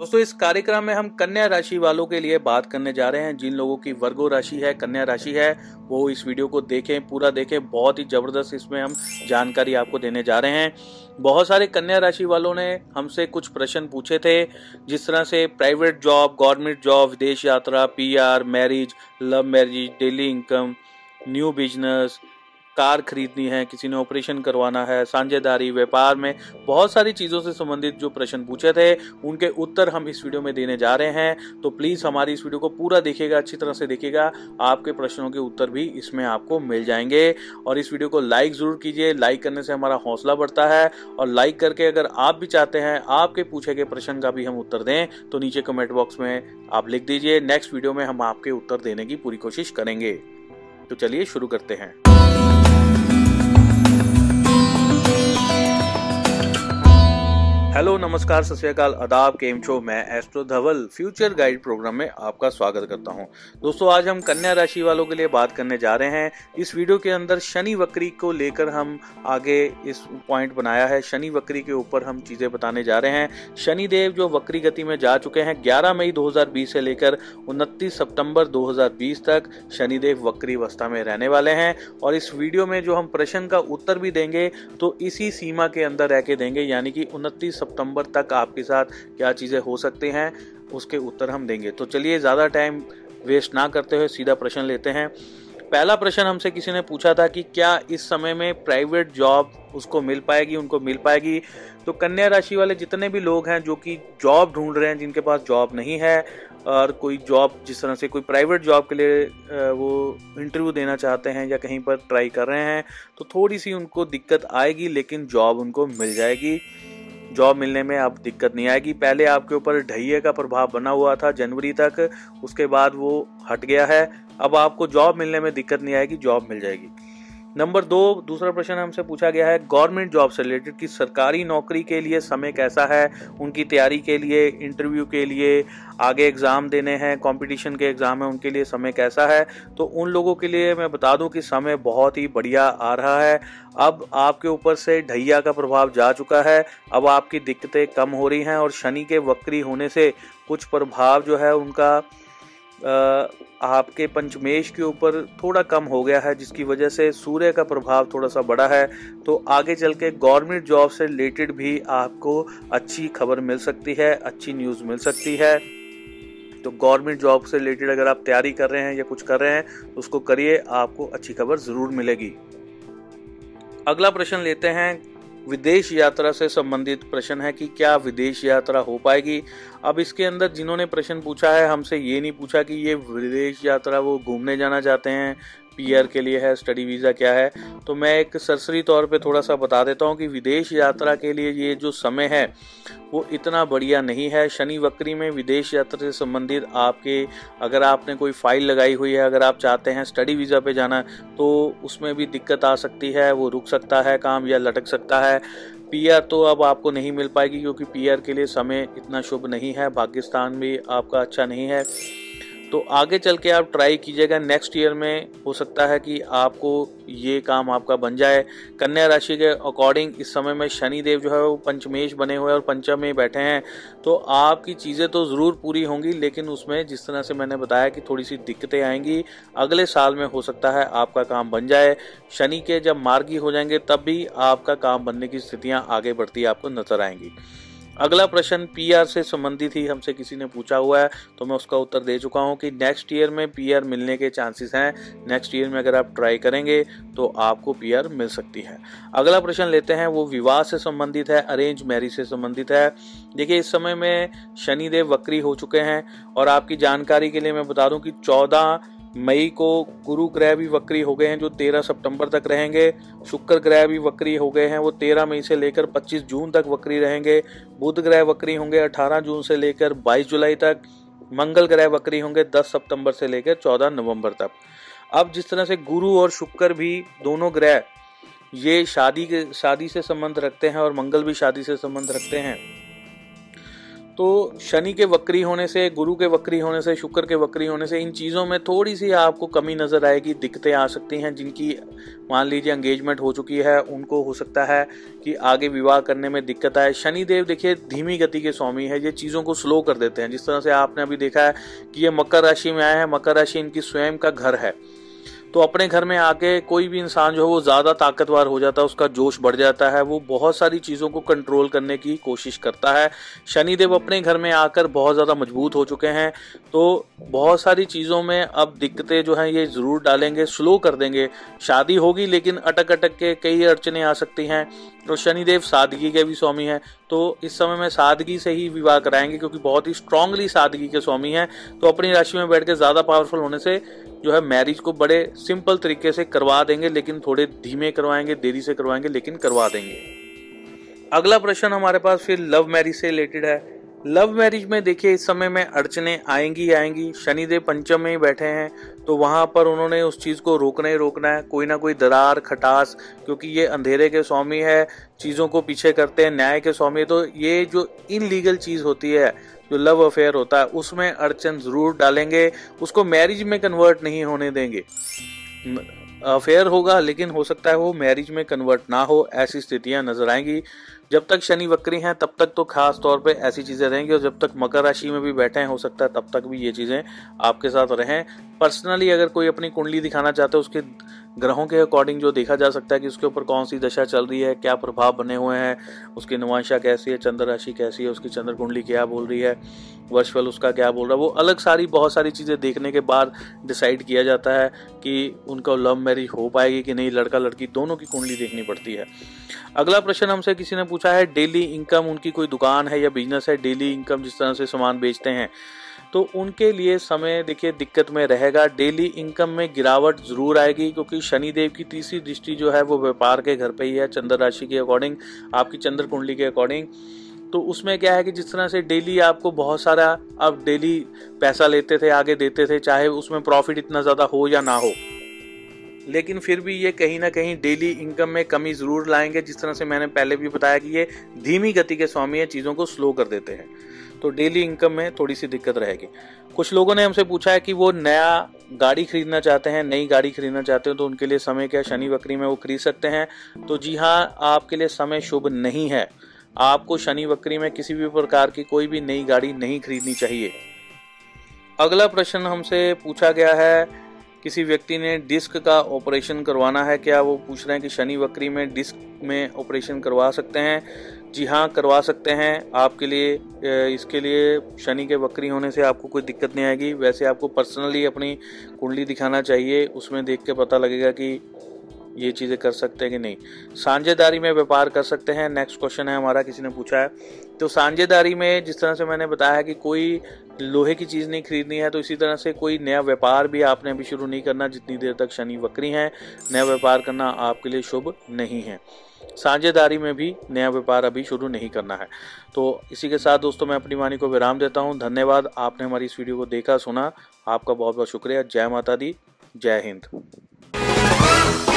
दोस्तों, इस कार्यक्रम में हम कन्या राशि वालों के लिए बात करने जा रहे हैं। जिन लोगों की वर्गो राशि है, कन्या राशि है, वो इस वीडियो को देखें, पूरा देखें। बहुत ही ज़बरदस्त इसमें हम जानकारी आपको देने जा रहे हैं। बहुत सारे कन्या राशि वालों ने हमसे कुछ प्रश्न पूछे थे, जिस तरह से प्राइवेट जॉब गवर्नमेंट जॉब विदेश यात्रा PR marriage love marriage daily income new business car खरीदनी है, किसी ने ऑपरेशन करवाना है, साझेदारी, व्यापार में बहुत सारी चीज़ों से संबंधित जो प्रश्न पूछे थे, उनके उत्तर हम इस वीडियो में देने जा रहे हैं। तो प्लीज़ हमारी इस वीडियो को पूरा देखिएगा, अच्छी तरह से देखिएगा, आपके प्रश्नों के उत्तर भी इसमें आपको मिल जाएँगे। और इस वीडियो को लाइक ज़रूर कीजिए लाइक करने से हमारा हौसला बढ़ता है। और लाइक करके अगर आप भी चाहते हैं, आपके पूछे गए प्रश्न का भी हम उत्तर दें तो नीचे कमेंट बॉक्स में आप लिख दीजिए। नेक्स्ट वीडियो में हम आपके उत्तर देने की पूरी कोशिश करेंगे। तो चलिए शुरू करते हैं। हेलो, नमस्कार, सत अदाब केम छो? मैं astro Dhaval, future guide programme में आपका स्वागत करता हूँ। दोस्तों, आज हम कन्या राशि वालों के लिए बात करने जा रहे हैं। इस वीडियो के अंदर शनि वक्री को लेकर हम आगे इस पॉइंट बनाया है। शनि वक्री के ऊपर हम चीज़ें बताने जा रहे हैं। शनि देव जो वक्री गति में जा चुके हैं, ग्यारह मई दो हज़ार बीस से लेकर उनतीस सितंबर दो तक शनिदेव वक्री अवस्था में रहने वाले हैं। और इस वीडियो में जो हम प्रश्न का उत्तर भी देंगे तो इसी सीमा के अंदर रह के देंगे, यानी कि उनतीस सितंबर तक आपके साथ क्या चीज़ें हो सकती हैं, उसके उत्तर हम देंगे। तो चलिए, ज़्यादा टाइम वेस्ट ना करते हुए सीधा प्रश्न लेते हैं। पहला प्रश्न हमसे किसी ने पूछा था कि क्या इस समय में प्राइवेट जॉब उसको मिल पाएगी, उनको मिल पाएगी? तो कन्या राशि वाले जितने भी लोग हैं जो कि जॉब ढूंढ रहे हैं, जिनके पास जॉब नहीं है, और कोई जॉब, जिस तरह से कोई प्राइवेट जॉब के लिए वो इंटरव्यू देना चाहते हैं या कहीं पर ट्राई कर रहे हैं तो थोड़ी सी उनको दिक्कत आएगी, लेकिन जॉब उनको मिल जाएगी। जॉब मिलने में अब दिक्कत नहीं आएगी। पहले आपके ऊपर ढैये का प्रभाव बना हुआ था जनवरी तक, उसके बाद वो हट गया है। अब आपको जॉब मिलने में दिक्कत नहीं आएगी, जॉब मिल जाएगी। नंबर दो, दूसरा प्रश्न हमसे पूछा गया है, गवर्नमेंट जॉब से रिलेटेड कि सरकारी नौकरी के लिए समय कैसा है, उनकी तैयारी के लिए, इंटरव्यू के लिए, आगे एग्ज़ाम देने हैं कंपटीशन के एग्ज़ाम है, उनके लिए समय कैसा है? तो उन लोगों के लिए मैं बता दूँ कि समय बहुत ही बढ़िया आ रहा है। अब आपके ऊपर से ढैया का प्रभाव जा चुका है। अब आपकी दिक्कतें कम हो रही हैं और शनि के वक्री होने से कुछ प्रभाव जो है उनका आपके पंचमेश के ऊपर थोड़ा कम हो गया है, जिसकी वजह से सूर्य का प्रभाव थोड़ा सा बड़ा है। तो आगे चल के गवर्नमेंट जॉब से रिलेटेड भी आपको अच्छी खबर मिल सकती है, अच्छी न्यूज़ मिल सकती है। तो गवर्नमेंट जॉब से रिलेटेड अगर आप तैयारी कर रहे हैं या कुछ कर रहे हैं तो उसको करिए, आपको अच्छी खबर ज़रूर मिलेगी। अगला प्रश्न लेते हैं विदेश यात्रा से संबंधित प्रश्न है कि क्या विदेश यात्रा हो पाएगी? अब इसके अंदर जिन्होंने प्रश्न पूछा है, हमसे ये नहीं पूछा कि ये विदेश यात्रा वो घूमने जाना चाहते हैं पीआर के लिए है स्टडी वीज़ा क्या है? तो मैं एक सरसरी तौर पे थोड़ा सा बता देता हूँ कि विदेश यात्रा के लिए ये जो समय है, वो इतना बढ़िया नहीं है। शनि वक्री में विदेश यात्रा से संबंधित आपके, अगर आपने कोई फ़ाइल लगाई हुई है, अगर आप चाहते हैं स्टडी वीज़ा पे जाना तो उसमें भी दिक्कत आ सकती है, वो रुक सकता है काम या लटक सकता है। पीआर तो अब आपको नहीं मिल पाएगी क्योंकि पीआर के लिए समय इतना शुभ नहीं है पाकिस्तान भी आपका अच्छा नहीं है। तो आगे चल के आप ट्राई कीजिएगा। नेक्स्ट ईयर में हो सकता है कि आपको ये काम आपका बन जाए। कन्या राशि के अकॉर्डिंग इस समय में शनि देव जो है वो पंचमेश बने हुए हैं और पंचम में बैठे हैं। तो आपकी चीज़ें तो ज़रूर पूरी होंगी, लेकिन उसमें जिस तरह से मैंने बताया कि थोड़ी सी दिक्कतें आएँगी, अगले साल में हो सकता है आपका काम बन जाए। शनि के जब मार्गी हो जाएँगे, तब भी आपका काम बनने की स्थितियाँ आगे बढ़ती आपको नज़र आएँगी। अगला प्रश्न पीआर से संबंधित ही हमसे किसी ने पूछा हुआ है तो मैं उसका उत्तर दे चुका हूँ कि नेक्स्ट ईयर में पीआर मिलने के चांसेस हैं। नेक्स्ट ईयर में अगर आप ट्राई करेंगे तो आपको पीआर मिल सकती है। अगला प्रश्न लेते हैं, वो विवाह से संबंधित है अरेंज मैरिज से संबंधित है। देखिए, इस समय में शनिदेव वक्री हो चुके हैं, और आपकी जानकारी के लिए मैं बता दूँ कि चौदह मई को गुरु ग्रह भी वक्री हो गए हैं, जो 13 सितंबर तक रहेंगे। शुक्र ग्रह भी वक्री हो गए हैं, वो 13 मई से लेकर 25 जून तक वक्री रहेंगे। बुध ग्रह वक्री होंगे 18 जून से लेकर 22 जुलाई तक। मंगल ग्रह वक्री होंगे 10 सितंबर से लेकर 14 नवंबर तक। अब जिस तरह से गुरु और शुक्र भी दोनों ग्रह, ये शादी के शादी से संबंध रखते हैं और मंगल भी शादी से संबंध रखते हैं। तो शनि के वक्री होने से, गुरु के वक्री होने से, शुक्र के वक्री होने से, इन चीज़ों में थोड़ी सी आपको कमी नज़र आएगी, दिक्कतें आ सकती हैं, जिनकी मान लीजिए एंगेजमेंट हो चुकी है, उनको हो सकता है कि आगे विवाह करने में दिक्कत आए। शनि देव देखिए, धीमी गति के स्वामी है, ये चीज़ों को स्लो कर देते हैं। जिस तरह से आपने अभी देखा है कि ये मकर राशि में आए हैं, मकर राशि इनकी स्वयं का घर है। तो अपने घर में आके कोई भी इंसान जो है वो ज़्यादा ताकतवर हो जाता है, उसका जोश बढ़ जाता है, वो बहुत सारी चीज़ों को कंट्रोल करने की कोशिश करता है। शनिदेव अपने घर में आकर बहुत ज़्यादा मज़बूत हो चुके हैं तो बहुत सारी चीज़ों में अब दिक्कतें जो है ये ज़रूर डालेंगे स्लो कर देंगे। शादी होगी लेकिन अटक अटक के कई अड़चने आ सकती हैं तो शनिदेव सादगी के भी स्वामी हैं। तो इस समय में सादगी से ही विवाह कराएँगे क्योंकि बहुत ही स्ट्रांगली सादगी के स्वामी हैं। तो अपनी राशि में बैठ के ज़्यादा पावरफुल होने से जो है मैरिज को बड़े सिंपल तरीके से करवा देंगे, लेकिन थोड़े धीमे करवाएँगे, देरी से करवाएँगे, लेकिन करवा देंगे। अगला प्रश्न हमारे पास फिर लव मैरिज से रिलेटेड है। लव मैरिज में देखिए, इस समय में अड़चने आएँगी आएँगी। शनिदेव पंचम में ही बैठे हैं तो वहाँ पर उन्होंने उस चीज़ को रोकना ही रोकना है। कोई ना कोई दरार, खटास, क्योंकि ये अंधेरे के स्वामी है, चीज़ों को पीछे करते हैं, न्याय के स्वामी तो ये जो इनलीगल चीज़ होती है, जो लव अफेयर होता है, उसमें अड़चन ज़रूर डालेंगे। उसको मैरिज में कन्वर्ट नहीं होने देंगे। अफेयर होगा, लेकिन हो सकता है वो मैरिज में कन्वर्ट ना हो, ऐसी स्थितियाँ नज़र आएँगी। जब तक शनि वक्री हैं, तब तक तो खास तौर पे ऐसी चीज़ें रहेंगी, और जब तक मकर राशि में भी बैठे हैं, हो सकता है तब तक भी ये चीज़ें आपके साथ रहें। पर्सनली अगर कोई अपनी कुंडली दिखाना चाहते हो, उसके ग्रहों के अकॉर्डिंग जो देखा जा सकता है कि उसके ऊपर कौन सी दशा चल रही है, क्या प्रभाव बने हुए हैं, उसकी नवांशा कैसी है, चंद्र राशि कैसी है, उसकी चंद्र कुंडली क्या बोल रही है, वर्षफल उसका क्या बोल रहा है, वो अलग सारी, बहुत सारी चीज़ें देखने के बाद डिसाइड किया जाता है कि उनका लव मैरिज हो पाएगी कि नहीं, लड़का लड़की दोनों की कुंडली देखनी पड़ती है। अगला प्रश्न हमसे किसी ने पूछा है डेली इनकम उनकी कोई दुकान है या बिज़नेस है डेली इनकम जिस तरह से सामान बेचते हैं तो उनके लिए समय देखिए दिक्कत में रहेगा। डेली इनकम में गिरावट ज़रूर आएगी क्योंकि शनिदेव की तीसरी दृष्टि जो है वो व्यापार के घर पे ही है, चंद्र राशि के अकॉर्डिंग आपकी चंद्र कुंडली के अकॉर्डिंग तो उसमें क्या है कि जिस तरह से डेली आपको बहुत सारा अब डेली पैसा लेते थे, आगे देते थे, चाहे उसमें प्रॉफिट इतना ज़्यादा हो या ना हो। लेकिन फिर भी ये कहीं ना कहीं डेली इनकम में कमी ज़रूर लाएँगे। जिस तरह से मैंने पहले भी बताया कि ये धीमी गति के स्वामी है, चीज़ों को स्लो कर देते हैं। तो डेली इनकम में थोड़ी सी दिक्कत रहेगी। कुछ लोगों ने हमसे पूछा है कि वो नया गाड़ी खरीदना चाहते हैं, नई गाड़ी खरीदना चाहते हैं तो उनके लिए समय क्या शनि वक्री में वो खरीद सकते हैं? तो जी हाँ आपके लिए समय शुभ नहीं है। आपको शनि वक्री में किसी भी प्रकार की कोई भी नई गाड़ी नहीं खरीदनी चाहिए। अगला प्रश्न हमसे पूछा गया है किसी व्यक्ति ने डिस्क का ऑपरेशन करवाना है, क्या वो पूछ रहे हैं कि शनि वक्री में डिस्क में ऑपरेशन करवा सकते हैं? जी हाँ करवा सकते हैं। आपके लिए इसके लिए शनि के वक्री होने से आपको कोई दिक्कत नहीं आएगी। वैसे आपको पर्सनली अपनी कुंडली दिखाना चाहिए, उसमें देख के पता लगेगा कि ये चीज़ें कर सकते हैं कि नहीं। साझेदारी में व्यापार कर सकते हैं। नेक्स्ट क्वेश्चन है हमारा, किसी ने पूछा है। तो साझेदारी में जिस तरह से मैंने बताया है कि कोई लोहे की चीज़ नहीं खरीदनी है तो इसी तरह से कोई नया व्यापार भी आपने अभी शुरू नहीं करना, जितनी देर तक शनि वक्री हैं, नया व्यापार करना आपके लिए शुभ नहीं है। साझेदारी में भी नया व्यापार अभी शुरू नहीं करना है। तो इसी के साथ दोस्तों मैं अपनी वाणी को विराम देता हूँ। धन्यवाद, आपने हमारी इस वीडियो को देखा, सुना। आपका बहुत बहुत शुक्रिया। जय माता दी, जय हिंद।